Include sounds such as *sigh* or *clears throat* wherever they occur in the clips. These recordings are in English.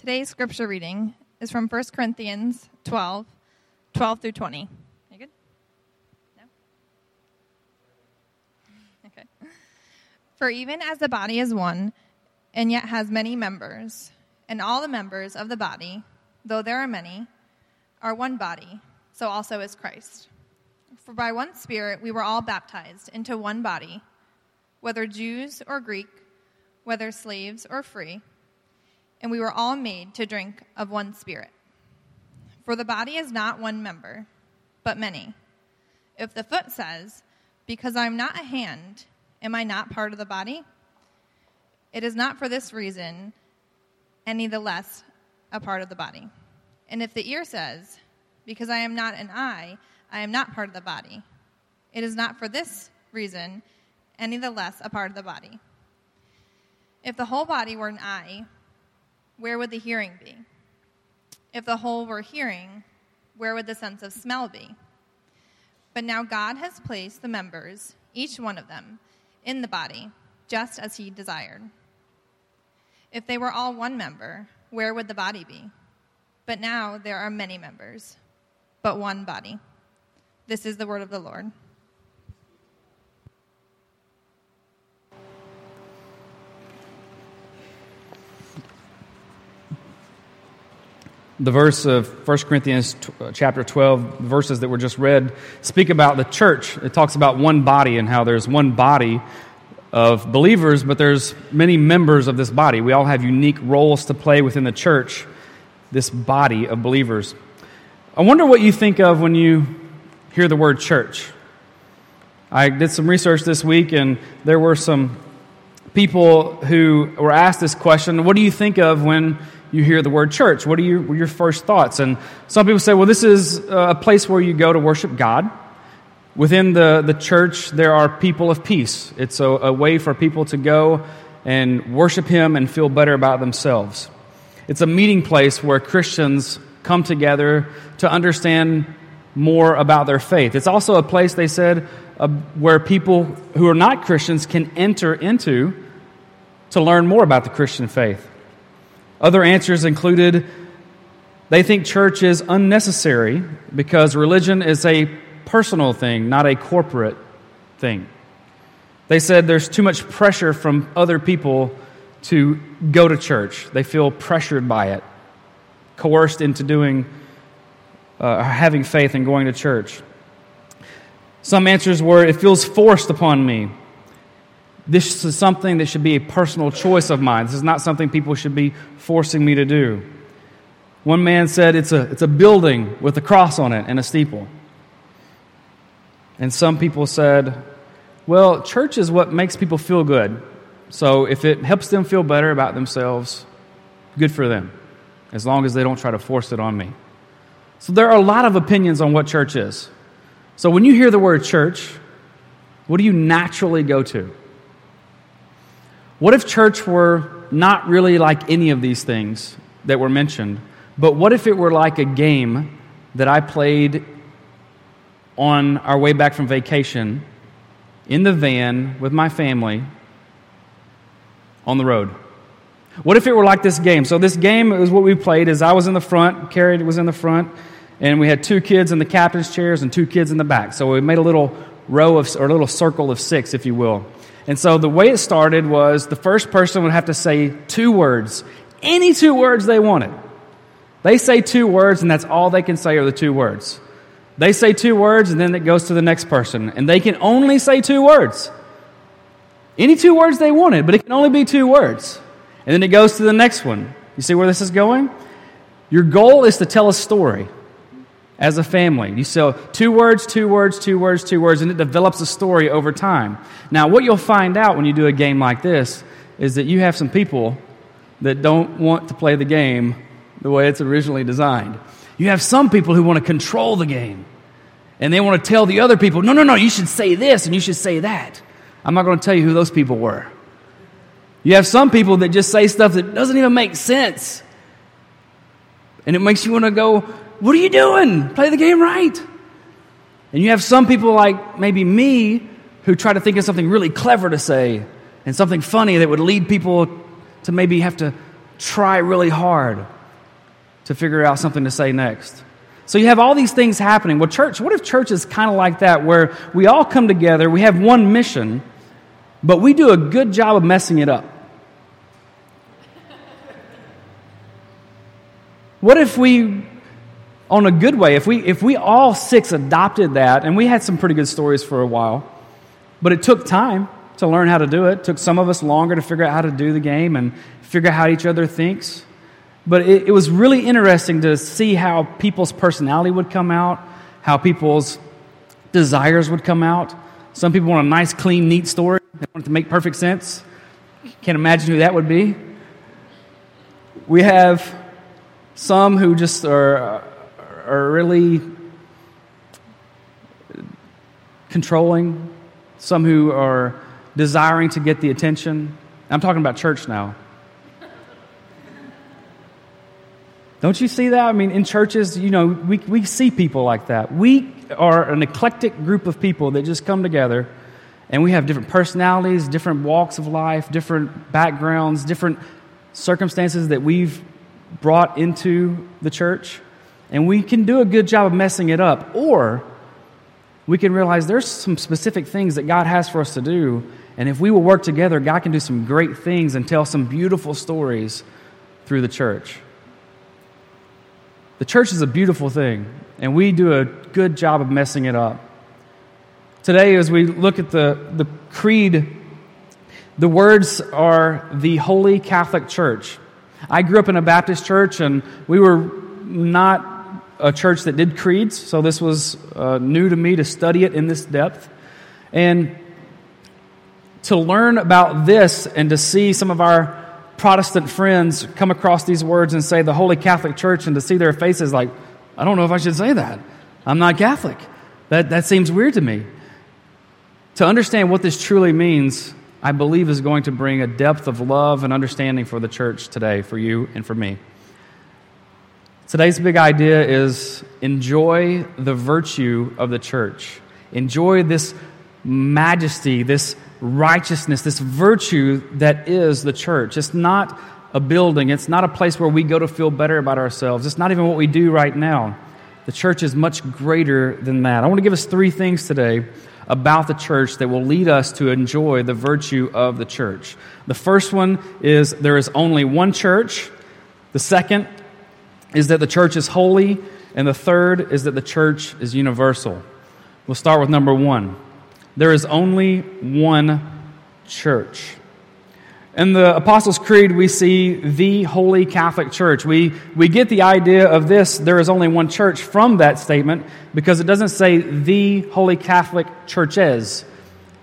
Today's scripture reading is from 1 Corinthians 12, 12 through 20. You good? No? Okay. For even as the body is one, and yet has many members, and all the members of the body, though there are many, are one body, so also is Christ. For by one Spirit we were all baptized into one body, whether Jews or Greek, whether slaves or free and we were all made to drink of one spirit. For the body is not one member, but many. If the foot says, Because I am not a hand, am I not part of the body? It is not for this reason any the less a part of the body. And if the ear says, Because I am not an eye, I am not part of the body, it is not for this reason any the less a part of the body. If the whole body were an eye, where would the hearing be? If the whole were hearing, where would the sense of smell be? But now God has placed the members, each one of them, in the body, just as He desired. If they were all one member, where would the body be? But now there are many members, but one body. This is the word of the Lord. The verse of 1 Corinthians uh, chapter 12, verses that were just read, speak about the church. It talks about one body and how there's one body of believers, but there's many members of this body. We all have unique roles to play within the church, this body of believers. I wonder what you think of when you hear the word church. I did some research this week, and there were some people who were asked this question What do you think of when you hear the word church. What are, your, what are your first thoughts? And some people say, well, this is a place where you go to worship God. Within the, the church, there are people of peace. It's a, a way for people to go and worship Him and feel better about themselves. It's a meeting place where Christians come together to understand more about their faith. It's also a place, they said, uh, where people who are not Christians can enter into to learn more about the Christian faith. Other answers included they think church is unnecessary because religion is a personal thing, not a corporate thing. They said there's too much pressure from other people to go to church. They feel pressured by it, coerced into doing, uh, having faith and going to church. Some answers were, it feels forced upon me. This is something that should be a personal choice of mine. This is not something people should be forcing me to do. One man said it's a, it's a building with a cross on it and a steeple. And some people said, well, church is what makes people feel good. So if it helps them feel better about themselves, good for them, as long as they don't try to force it on me. So there are a lot of opinions on what church is. So when you hear the word church, what do you naturally go to? What if church were not really like any of these things that were mentioned, but what if it were like a game that I played on our way back from vacation in the van with my family on the road? What if it were like this game? So this game is what we played is I was in the front, Carrie was in the front, and we had two kids in the captain's chairs and two kids in the back. So we made a little row of or a little circle of 6 if you will. And so the way it started was the first person would have to say two words, any two words they wanted. They say two words, and that's all they can say are the two words. They say two words, and then it goes to the next person, and they can only say two words. Any two words they wanted, but it can only be two words. And then it goes to the next one. You see where this is going? Your goal is to tell a story as a family. You say two words, two words, two words, two words, and it develops a story over time. Now, what you'll find out when you do a game like this is that you have some people that don't want to play the game the way it's originally designed. You have some people who want to control the game. And they want to tell the other people, no, no, no, you should say this and you should say that. I'm not going to tell you who those people were. You have some people that just say stuff that doesn't even make sense. And it makes you want to go, what are you doing? Play the game right. And you have some people like maybe me who try to think of something really clever to say and something funny that would lead people to maybe have to try really hard to figure out something to say next. So you have all these things happening. Well, church, what if church is kind of like that, where we all come together, we have one mission, but we do a good job of messing it up? What if we, on a good way, if we, if we all six adopted that, and we had some pretty good stories for a while, but it took time to learn how to do it. it took some of us longer to figure out how to do the game and figure out how each other thinks. But it, it was really interesting to see how people's personality would come out, how people's desires would come out. Some people want a nice, clean, neat story. They want it to make perfect sense. Can't imagine who that would be. We have some who just are, are really controlling, some who are desiring to get the attention. I'm talking about church now. Don't you see that? I mean, in churches, you know, we, we see people like that. We are an eclectic group of people that just come together and we have different personalities, different walks of life, different backgrounds, different circumstances that we've brought into the church, and we can do a good job of messing it up. Or we can realize there's some specific things that God has for us to do, and if we will work together, God can do some great things and tell some beautiful stories through the church. The church is a beautiful thing, and we do a good job of messing it up. Today, as we look at the, the creed, the words are the Holy Catholic Church. I grew up in a Baptist church, and we were not a church that did creeds, so this was uh, new to me to study it in this depth. And to learn about this and to see some of our Protestant friends come across these words and say the Holy Catholic Church, and to see their faces like, I don't know if I should say that. I'm not Catholic. That, that seems weird to me. To understand what this truly means, I believe is going to bring a depth of love and understanding for the church today, for you and for me. Today's big idea is enjoy the virtue of the church. Enjoy this majesty, this righteousness, this virtue that is the church. It's not a building, it's not a place where we go to feel better about ourselves. It's not even what we do right now. The church is much greater than that. I want to give us three things today about the church that will lead us to enjoy the virtue of the church. The first one is there is only one church. The second is that the church is holy. And the third is that the church is universal. We'll start with number one. There is only one church. In the Apostles' Creed, we see the Holy Catholic Church. We, we get the idea of this, there is only one church, from that statement because it doesn't say the Holy Catholic Churches.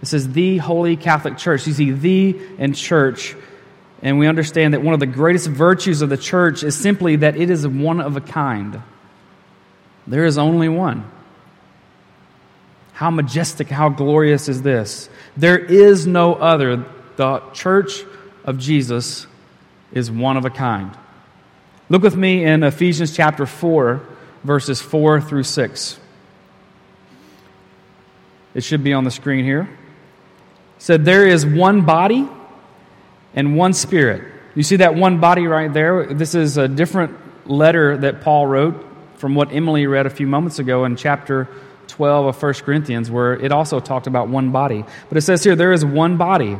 It says the Holy Catholic Church. You see, the and church. And we understand that one of the greatest virtues of the church is simply that it is one of a kind. There is only one. How majestic, how glorious is this? There is no other. The church of Jesus is one of a kind. Look with me in Ephesians chapter 4, verses 4 through 6. It should be on the screen here. It said, There is one body and one spirit. You see that one body right there? This is a different letter that Paul wrote from what Emily read a few moments ago in chapter 12 of 1 Corinthians, where it also talked about one body. But it says here, There is one body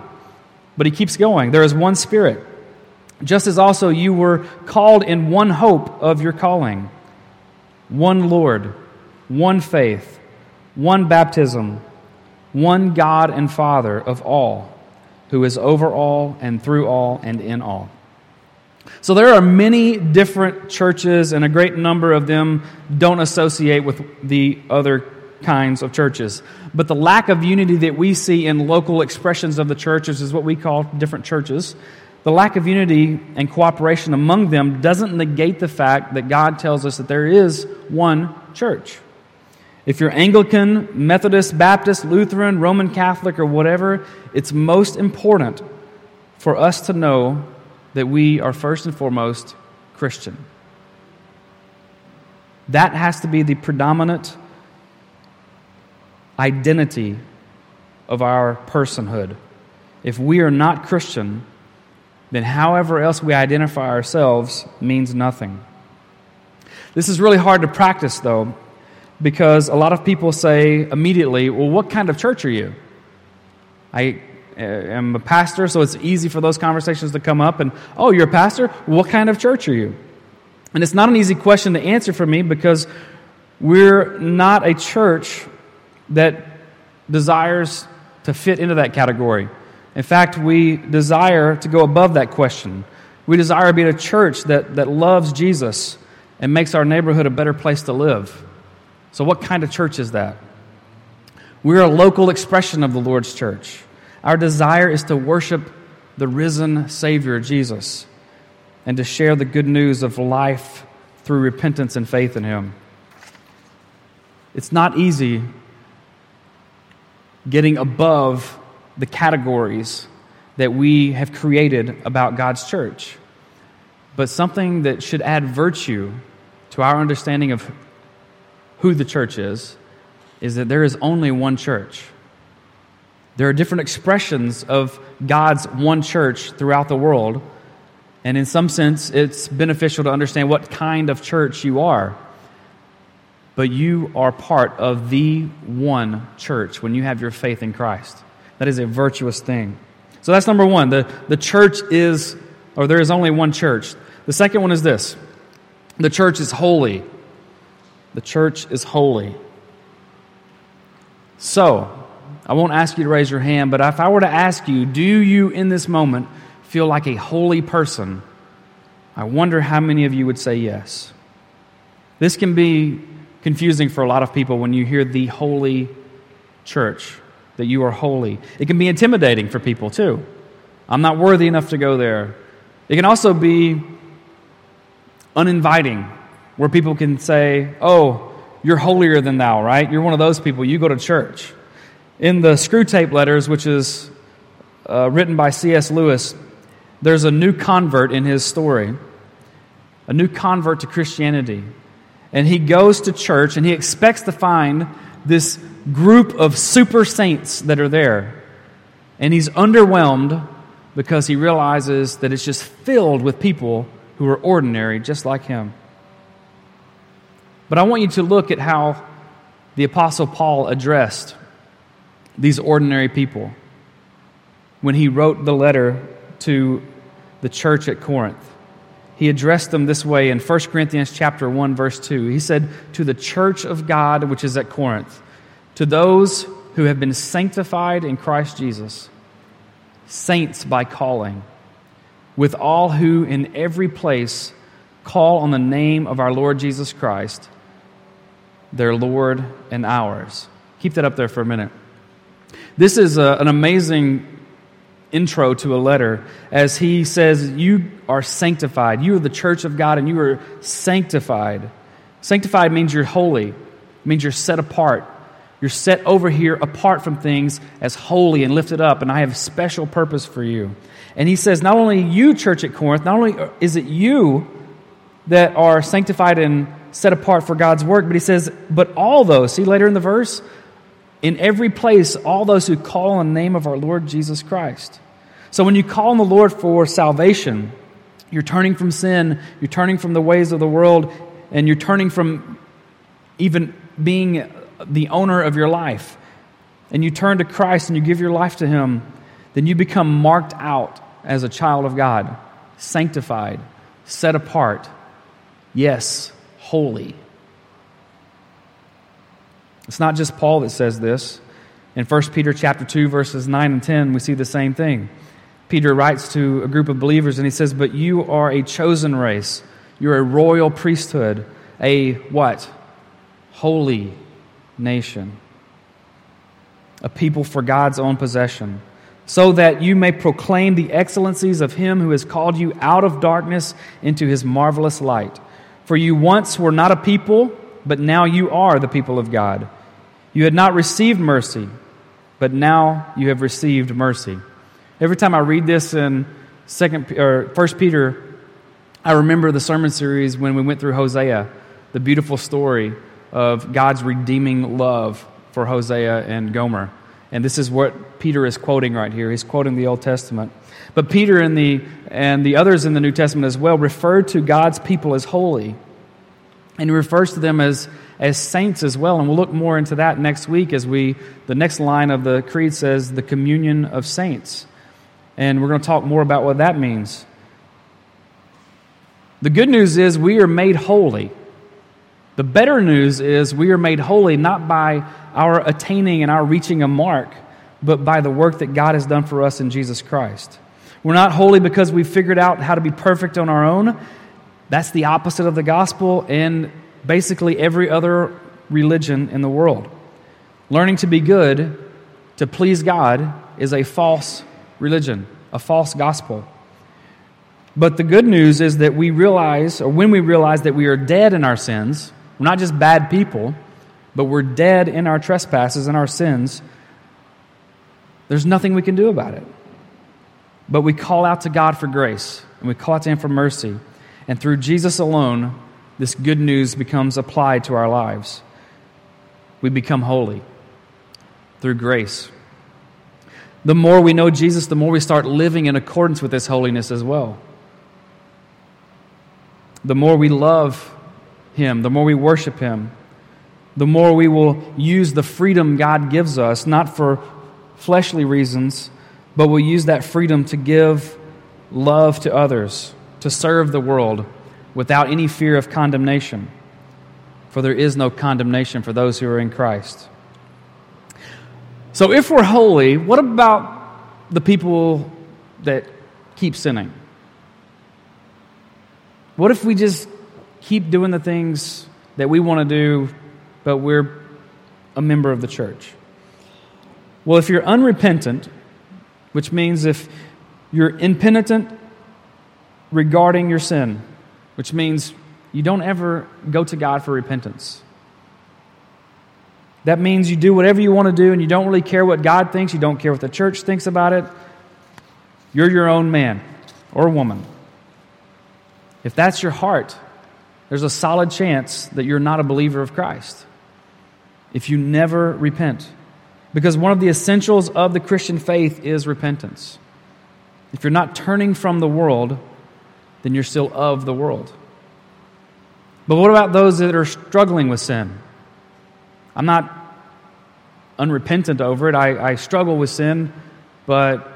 but he keeps going. There is one Spirit, just as also you were called in one hope of your calling one Lord, one faith, one baptism, one God and Father of all, who is over all and through all and in all. So there are many different churches, and a great number of them don't associate with the other kinds of churches. But the lack of unity that we see in local expressions of the churches is what we call different churches. The lack of unity and cooperation among them doesn't negate the fact that God tells us that there is one church. If you're Anglican, Methodist, Baptist, Lutheran, Roman Catholic, or whatever, it's most important for us to know that we are first and foremost Christian. That has to be the predominant identity of our personhood. If we are not Christian, then however else we identify ourselves means nothing. This is really hard to practice, though, because a lot of people say immediately, Well, what kind of church are you? I uh, am a pastor, so it's easy for those conversations to come up. And, oh, you're a pastor? What kind of church are you? And it's not an easy question to answer for me because we're not a church that desires to fit into that category. In fact, we desire to go above that question. We desire to be a church that, that loves Jesus and makes our neighborhood a better place to live. So, what kind of church is that? We're a local expression of the Lord's church. Our desire is to worship the risen Savior, Jesus, and to share the good news of life through repentance and faith in Him. It's not easy getting above the categories that we have created about God's church, but something that should add virtue to our understanding of who the church is is that there is only one church. There are different expressions of God's one church throughout the world. And in some sense, it's beneficial to understand what kind of church you are. But you are part of the one church when you have your faith in Christ. That is a virtuous thing. So that's number one. The, the church is, or there is only one church. The second one is this the church is holy. The church is holy. So, I won't ask you to raise your hand, but if I were to ask you, do you in this moment feel like a holy person? I wonder how many of you would say yes. This can be confusing for a lot of people when you hear the holy church, that you are holy. It can be intimidating for people too. I'm not worthy enough to go there. It can also be uninviting, where people can say, Oh, you're holier than thou, right? You're one of those people. You go to church. In the Screwtape Letters, which is uh, written by C.S. Lewis, there's a new convert in his story, a new convert to Christianity. And he goes to church and he expects to find this group of super saints that are there. And he's underwhelmed because he realizes that it's just filled with people who are ordinary, just like him. But I want you to look at how the Apostle Paul addressed these ordinary people when he wrote the letter to the church at Corinth. He addressed them this way in 1 Corinthians chapter 1 verse 2. He said, "To the church of God which is at Corinth, to those who have been sanctified in Christ Jesus, saints by calling, with all who in every place call on the name of our Lord Jesus Christ, their Lord and ours." Keep that up there for a minute. This is a, an amazing intro to a letter as he says, You are sanctified. You are the church of God and you are sanctified. Sanctified means you're holy, it means you're set apart. You're set over here apart from things as holy and lifted up, and I have special purpose for you. And he says, Not only you, church at Corinth, not only is it you that are sanctified and set apart for God's work, but he says, But all those, see later in the verse, in every place all those who call on the name of our Lord Jesus Christ. So when you call on the Lord for salvation, you're turning from sin, you're turning from the ways of the world, and you're turning from even being the owner of your life. And you turn to Christ and you give your life to Him, then you become marked out as a child of God, sanctified, set apart, yes, holy. It's not just Paul that says this. In 1 Peter chapter 2 verses 9 and 10 we see the same thing. Peter writes to a group of believers and he says, "But you are a chosen race. You're a royal priesthood, a what? Holy nation. A people for God's own possession." so that you may proclaim the excellencies of him who has called you out of darkness into his marvelous light. For you once were not a people, but now you are the people of God. You had not received mercy, but now you have received mercy. Every time I read this in second or first Peter, I remember the sermon series when we went through Hosea, the beautiful story of God's redeeming love for Hosea and Gomer. And this is what Peter is quoting right here. He's quoting the Old Testament. But Peter and the, and the others in the New Testament as well refer to God's people as holy. And he refers to them as, as saints as well. And we'll look more into that next week as we, the next line of the creed says, the communion of saints. And we're going to talk more about what that means. The good news is we are made holy. The better news is we are made holy not by our attaining and our reaching a mark, but by the work that God has done for us in Jesus Christ. We're not holy because we figured out how to be perfect on our own. That's the opposite of the gospel and basically every other religion in the world. Learning to be good, to please God, is a false religion, a false gospel. But the good news is that we realize, or when we realize that we are dead in our sins, we're not just bad people, but we're dead in our trespasses and our sins, there's nothing we can do about it. But we call out to God for grace, and we call out to Him for mercy. And through Jesus alone, this good news becomes applied to our lives. We become holy through grace. The more we know Jesus, the more we start living in accordance with this holiness as well the more we love Him, the more we worship Him, the more we will use the freedom God gives us, not for fleshly reasons, but we'll use that freedom to give love to others, to serve the world without any fear of condemnation. For there is no condemnation for those who are in Christ. So, if we're holy, what about the people that keep sinning? What if we just keep doing the things that we want to do, but we're a member of the church? Well, if you're unrepentant, which means if you're impenitent regarding your sin, which means you don't ever go to God for repentance. That means you do whatever you want to do and you don't really care what God thinks, you don't care what the church thinks about it. You're your own man or woman. If that's your heart, there's a solid chance that you're not a believer of Christ. If you never repent. Because one of the essentials of the Christian faith is repentance. If you're not turning from the world, then you're still of the world. But what about those that are struggling with sin? I'm not unrepentant over it. I, I struggle with sin, but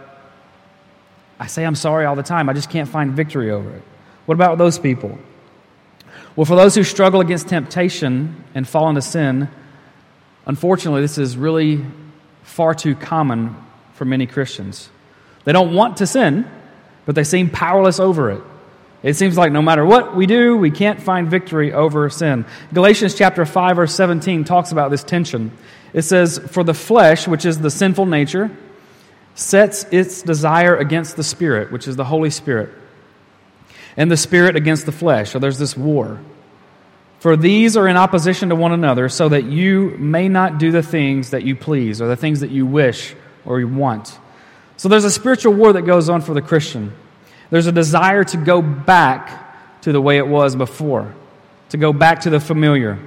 I say I'm sorry all the time. I just can't find victory over it. What about those people? Well, for those who struggle against temptation and fall into sin, unfortunately, this is really far too common for many Christians. They don't want to sin, but they seem powerless over it. It seems like no matter what we do, we can't find victory over sin. Galatians chapter 5 verse 17 talks about this tension. It says, "For the flesh, which is the sinful nature, sets its desire against the spirit, which is the Holy Spirit, and the spirit against the flesh. So there's this war. For these are in opposition to one another, so that you may not do the things that you please, or the things that you wish or you want. So there's a spiritual war that goes on for the Christian. There's a desire to go back to the way it was before, to go back to the familiar.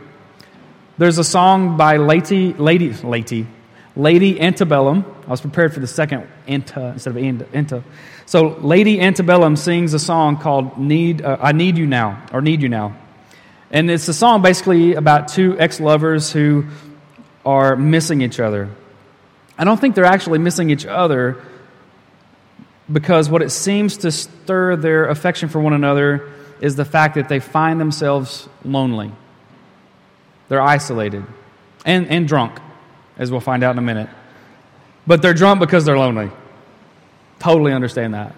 There's a song by Lady, Lady, Lady, Lady Antebellum. I was prepared for the second anta instead of anta. So Lady Antebellum sings a song called "Need uh, I Need You Now" or "Need You Now," and it's a song basically about two ex-lovers who are missing each other. I don't think they're actually missing each other because what it seems to stir their affection for one another is the fact that they find themselves lonely. They're isolated and, and drunk, as we'll find out in a minute. But they're drunk because they're lonely. Totally understand that.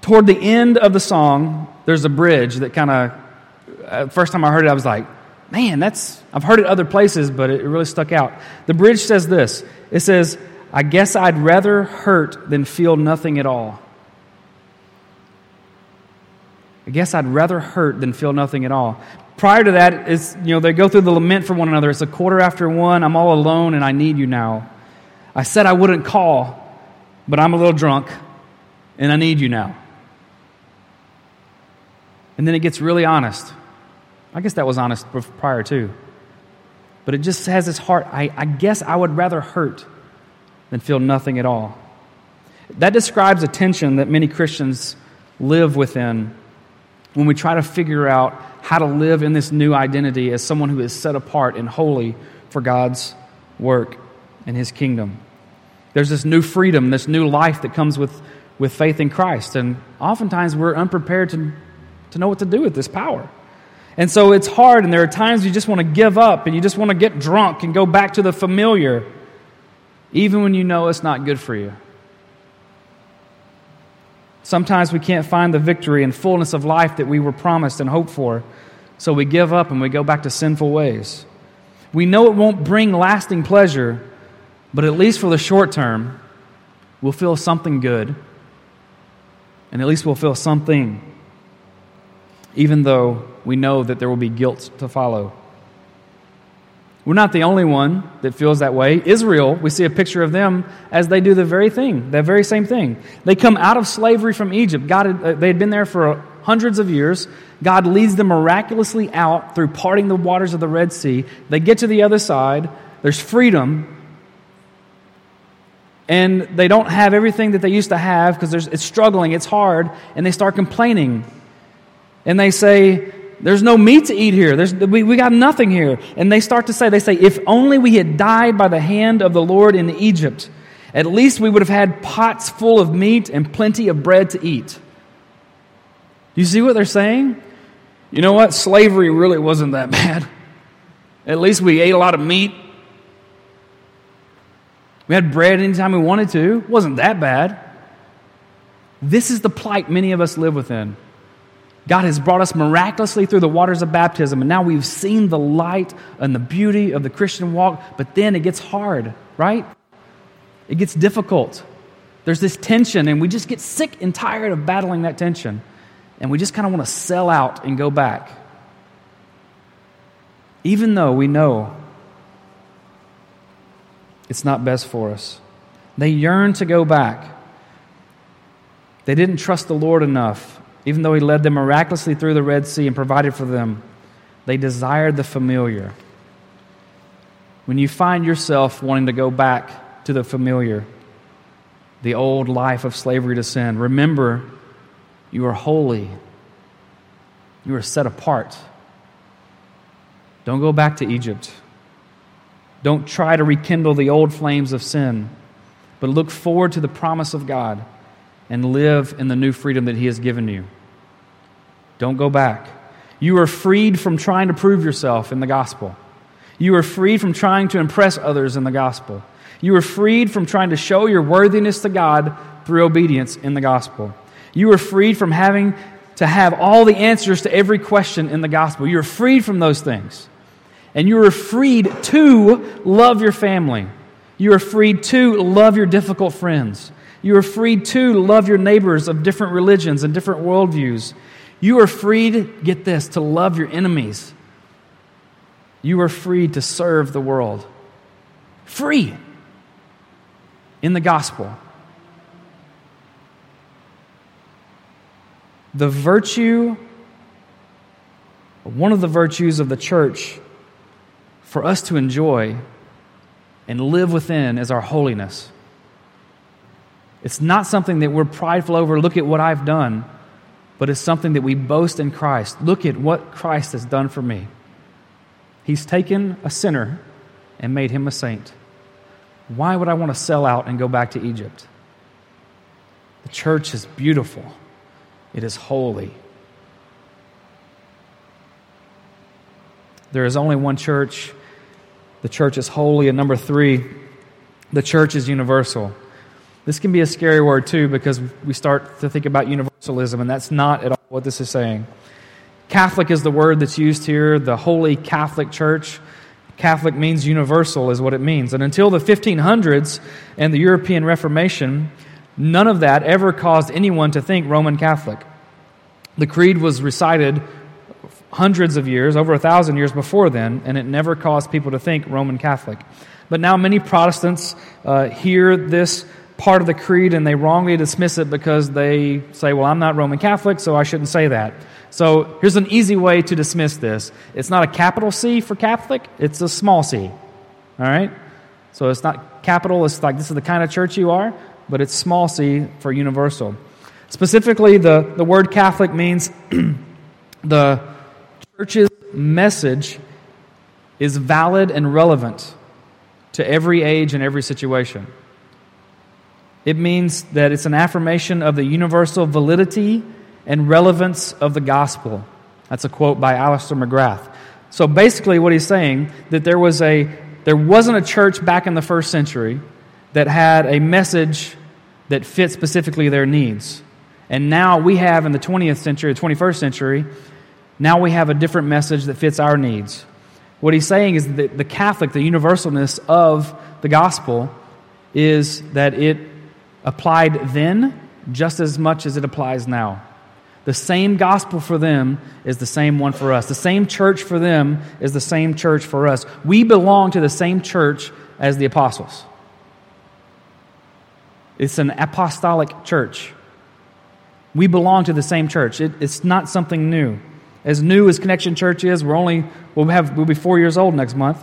Toward the end of the song, there's a bridge that kind of, uh, first time I heard it, I was like, man, that's, I've heard it other places, but it really stuck out. The bridge says this it says, I guess I'd rather hurt than feel nothing at all. I guess I'd rather hurt than feel nothing at all. Prior to that, it's, you know, they go through the lament for one another. It's a quarter after one. I'm all alone and I need you now. I said I wouldn't call, but I'm a little drunk and I need you now. And then it gets really honest. I guess that was honest prior too. But it just has this heart I, I guess I would rather hurt than feel nothing at all. That describes a tension that many Christians live within when we try to figure out how to live in this new identity as someone who is set apart and holy for God's work and His kingdom. There's this new freedom, this new life that comes with, with faith in Christ. And oftentimes we're unprepared to, to know what to do with this power. And so it's hard, and there are times you just want to give up and you just want to get drunk and go back to the familiar, even when you know it's not good for you. Sometimes we can't find the victory and fullness of life that we were promised and hoped for, so we give up and we go back to sinful ways. We know it won't bring lasting pleasure, but at least for the short term, we'll feel something good, and at least we'll feel something, even though we know that there will be guilt to follow. We're not the only one that feels that way. Israel, we see a picture of them as they do the very thing, that very same thing. They come out of slavery from Egypt. God had, uh, they had been there for hundreds of years. God leads them miraculously out through parting the waters of the Red Sea. They get to the other side. There's freedom. And they don't have everything that they used to have because it's struggling, it's hard, and they start complaining. And they say, there's no meat to eat here. There's, we, we got nothing here. And they start to say, they say, if only we had died by the hand of the Lord in Egypt, at least we would have had pots full of meat and plenty of bread to eat. Do you see what they're saying? You know what? Slavery really wasn't that *laughs* bad. At least we ate a lot of meat. We had bread anytime we wanted to. It wasn't that bad. This is the plight many of us live within. God has brought us miraculously through the waters of baptism, and now we've seen the light and the beauty of the Christian walk, but then it gets hard, right? It gets difficult. There's this tension, and we just get sick and tired of battling that tension, and we just kind of want to sell out and go back. Even though we know it's not best for us, they yearn to go back. They didn't trust the Lord enough even though he led them miraculously through the Red Sea and provided for them, they desired the familiar. When you find yourself wanting to go back to the familiar, the old life of slavery to sin, remember you are holy. You are set apart. Don't go back to Egypt. Don't try to rekindle the old flames of sin, but look forward to the promise of God and live in the new freedom that He has given you. Don't go back. You are freed from trying to prove yourself in the gospel. You are freed from trying to impress others in the gospel. You are freed from trying to show your worthiness to God through obedience in the gospel. You are freed from having to have all the answers to every question in the gospel. You are freed from those things. And you are freed to love your family. You are freed to love your difficult friends. You are free to love your neighbors of different religions and different worldviews. You are free get this, to love your enemies. You are free to serve the world. Free in the gospel. The virtue, one of the virtues of the church for us to enjoy and live within is our holiness. It's not something that we're prideful over. Look at what I've done. But it's something that we boast in Christ. Look at what Christ has done for me. He's taken a sinner and made him a saint. Why would I want to sell out and go back to Egypt? The church is beautiful, it is holy. There is only one church. The church is holy. And number three, the church is universal. This can be a scary word too because we start to think about universalism, and that's not at all what this is saying. Catholic is the word that's used here, the Holy Catholic Church. Catholic means universal, is what it means. And until the 1500s and the European Reformation, none of that ever caused anyone to think Roman Catholic. The Creed was recited hundreds of years, over a thousand years before then, and it never caused people to think Roman Catholic. But now many Protestants uh, hear this part of the creed and they wrongly dismiss it because they say, well, I'm not Roman Catholic, so I shouldn't say that. So here's an easy way to dismiss this it's not a capital C for Catholic, it's a small c. All right? So it's not capital, it's like this is the kind of church you are. but it's small c for universal. Specifically, the, the word Catholic means *clears throat* the church's message is valid and relevant to every age and every situation. It means that it's an affirmation of the universal validity and relevance of the gospel. That's a quote by Alister McGrath. So basically, what he's saying that there was a there wasn't a church back in the first century that had a message that fit specifically their needs. And now we have in the 20th century, the 21st century, now we have a different message that fits our needs. What he's saying is that the Catholic, the universalness of the gospel, is that it applied then just as much as it applies now. The same gospel for them is the same one for us. The same church for them is the same church for us. We belong to the same church as the apostles. It's an apostolic church. We belong to the same church. It, it's not something new. As new as Connection Church is, we're only we'll have we'll be four years old next month.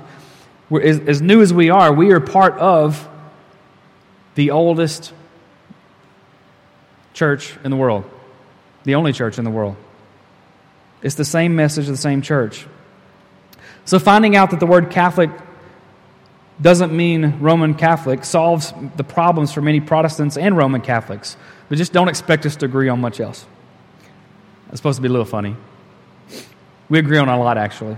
As, as new as we are, we are part of the oldest church in the world the only church in the world. It's the same message the same church. So, finding out that the word Catholic doesn't mean Roman Catholic solves the problems for many Protestants and Roman Catholics. But just don't expect us to agree on much else. It's supposed to be a little funny. We agree on a lot, actually.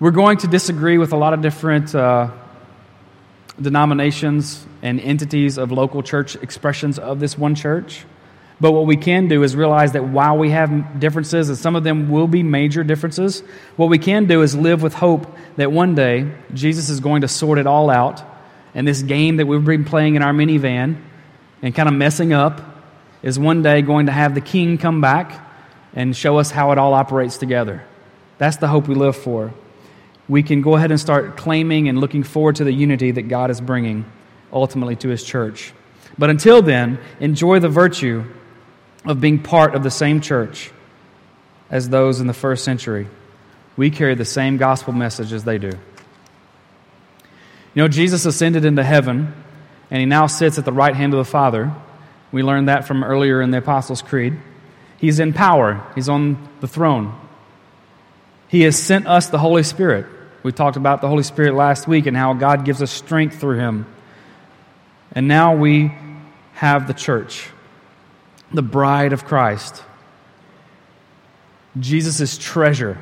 We're going to disagree with a lot of different uh, denominations and entities of local church expressions of this one church. But what we can do is realize that while we have differences, and some of them will be major differences, what we can do is live with hope that one day Jesus is going to sort it all out. And this game that we've been playing in our minivan and kind of messing up is one day going to have the king come back and show us how it all operates together. That's the hope we live for we can go ahead and start claiming and looking forward to the unity that God is bringing ultimately to His church. But until then, enjoy the virtue of being part of the same church as those in the first century. We carry the same gospel message as they do. You know, Jesus ascended into heaven, and He now sits at the right hand of the Father. We learned that from earlier in the Apostles' Creed. He's in power, He's on the throne. He has sent us the Holy Spirit. We talked about the Holy Spirit last week and how God gives us strength through Him. And now we have the church, the bride of Christ, Jesus' treasure,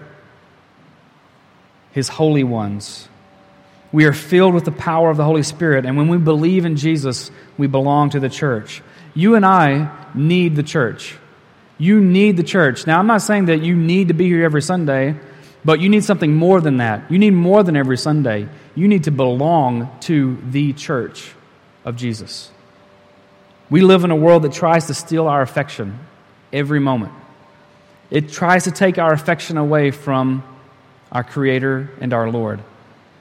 His holy ones. We are filled with the power of the Holy Spirit, and when we believe in Jesus, we belong to the church. You and I need the church. You need the church. Now, I'm not saying that you need to be here every Sunday. But you need something more than that. You need more than every Sunday. You need to belong to the church of Jesus. We live in a world that tries to steal our affection every moment. It tries to take our affection away from our Creator and our Lord.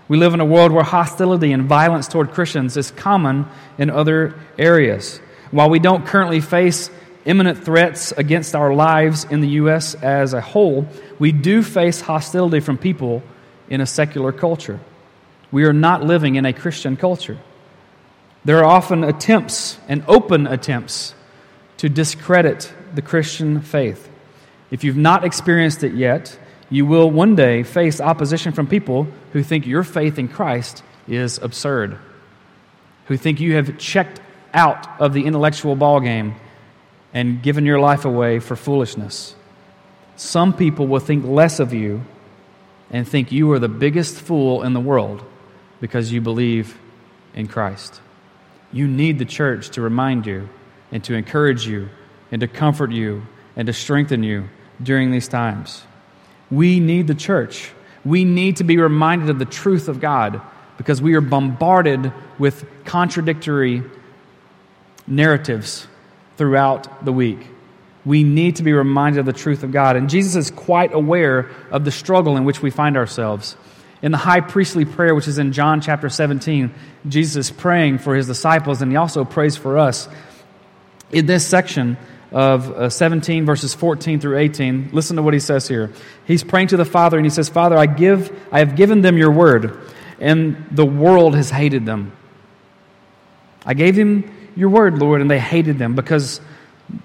We live in a world where hostility and violence toward Christians is common in other areas. While we don't currently face imminent threats against our lives in the U.S. as a whole, we do face hostility from people in a secular culture. We are not living in a Christian culture. There are often attempts and open attempts to discredit the Christian faith. If you've not experienced it yet, you will one day face opposition from people who think your faith in Christ is absurd, who think you have checked out of the intellectual ballgame and given your life away for foolishness. Some people will think less of you and think you are the biggest fool in the world because you believe in Christ. You need the church to remind you and to encourage you and to comfort you and to strengthen you during these times. We need the church. We need to be reminded of the truth of God because we are bombarded with contradictory narratives throughout the week. We need to be reminded of the truth of God. And Jesus is quite aware of the struggle in which we find ourselves. In the high priestly prayer, which is in John chapter 17, Jesus is praying for his disciples and he also prays for us. In this section, of uh, 17, verses 14 through 18. Listen to what he says here. He's praying to the Father, and he says, Father, I, give, I have given them your word, and the world has hated them. I gave them your word, Lord, and they hated them because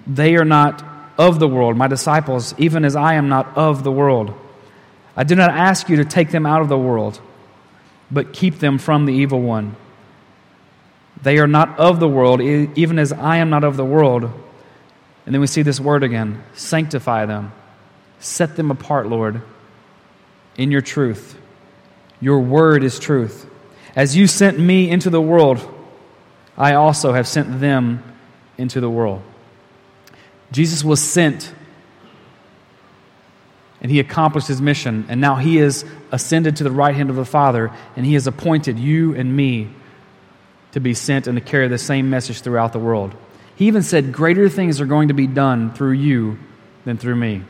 they are not of the world, my disciples, even as I am not of the world. I do not ask you to take them out of the world, but keep them from the evil one. They are not of the world, even as I am not of the world. And then we see this word again sanctify them, set them apart, Lord, in your truth. Your word is truth. As you sent me into the world, I also have sent them into the world. Jesus was sent and he accomplished his mission, and now he is ascended to the right hand of the Father, and he has appointed you and me to be sent and to carry the same message throughout the world. He even said, Greater things are going to be done through you than through me.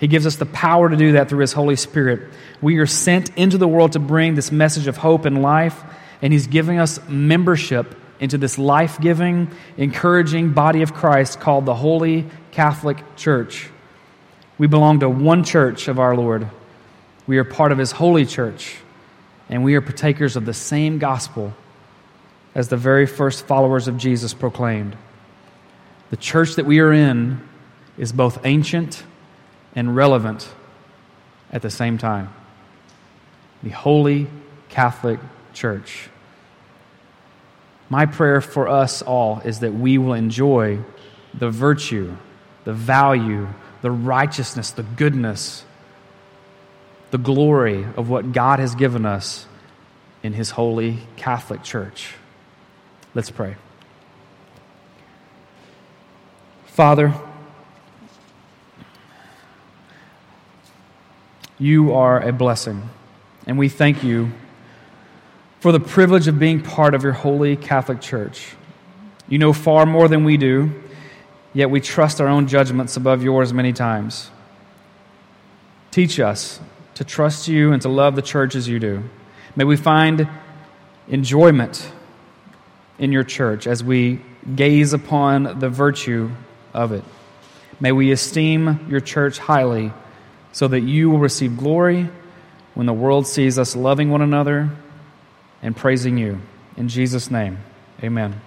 He gives us the power to do that through His Holy Spirit. We are sent into the world to bring this message of hope and life, and He's giving us membership into this life giving, encouraging body of Christ called the Holy Catholic Church. We belong to one church of our Lord. We are part of His holy church, and we are partakers of the same gospel as the very first followers of Jesus proclaimed. The church that we are in is both ancient and relevant at the same time. The Holy Catholic Church. My prayer for us all is that we will enjoy the virtue, the value, the righteousness, the goodness, the glory of what God has given us in His holy Catholic Church. Let's pray. Father, you are a blessing, and we thank you for the privilege of being part of your holy Catholic Church. You know far more than we do, yet we trust our own judgments above yours many times. Teach us to trust you and to love the church as you do. May we find enjoyment in your church as we gaze upon the virtue of it. May we esteem your church highly so that you will receive glory when the world sees us loving one another and praising you. In Jesus' name, amen.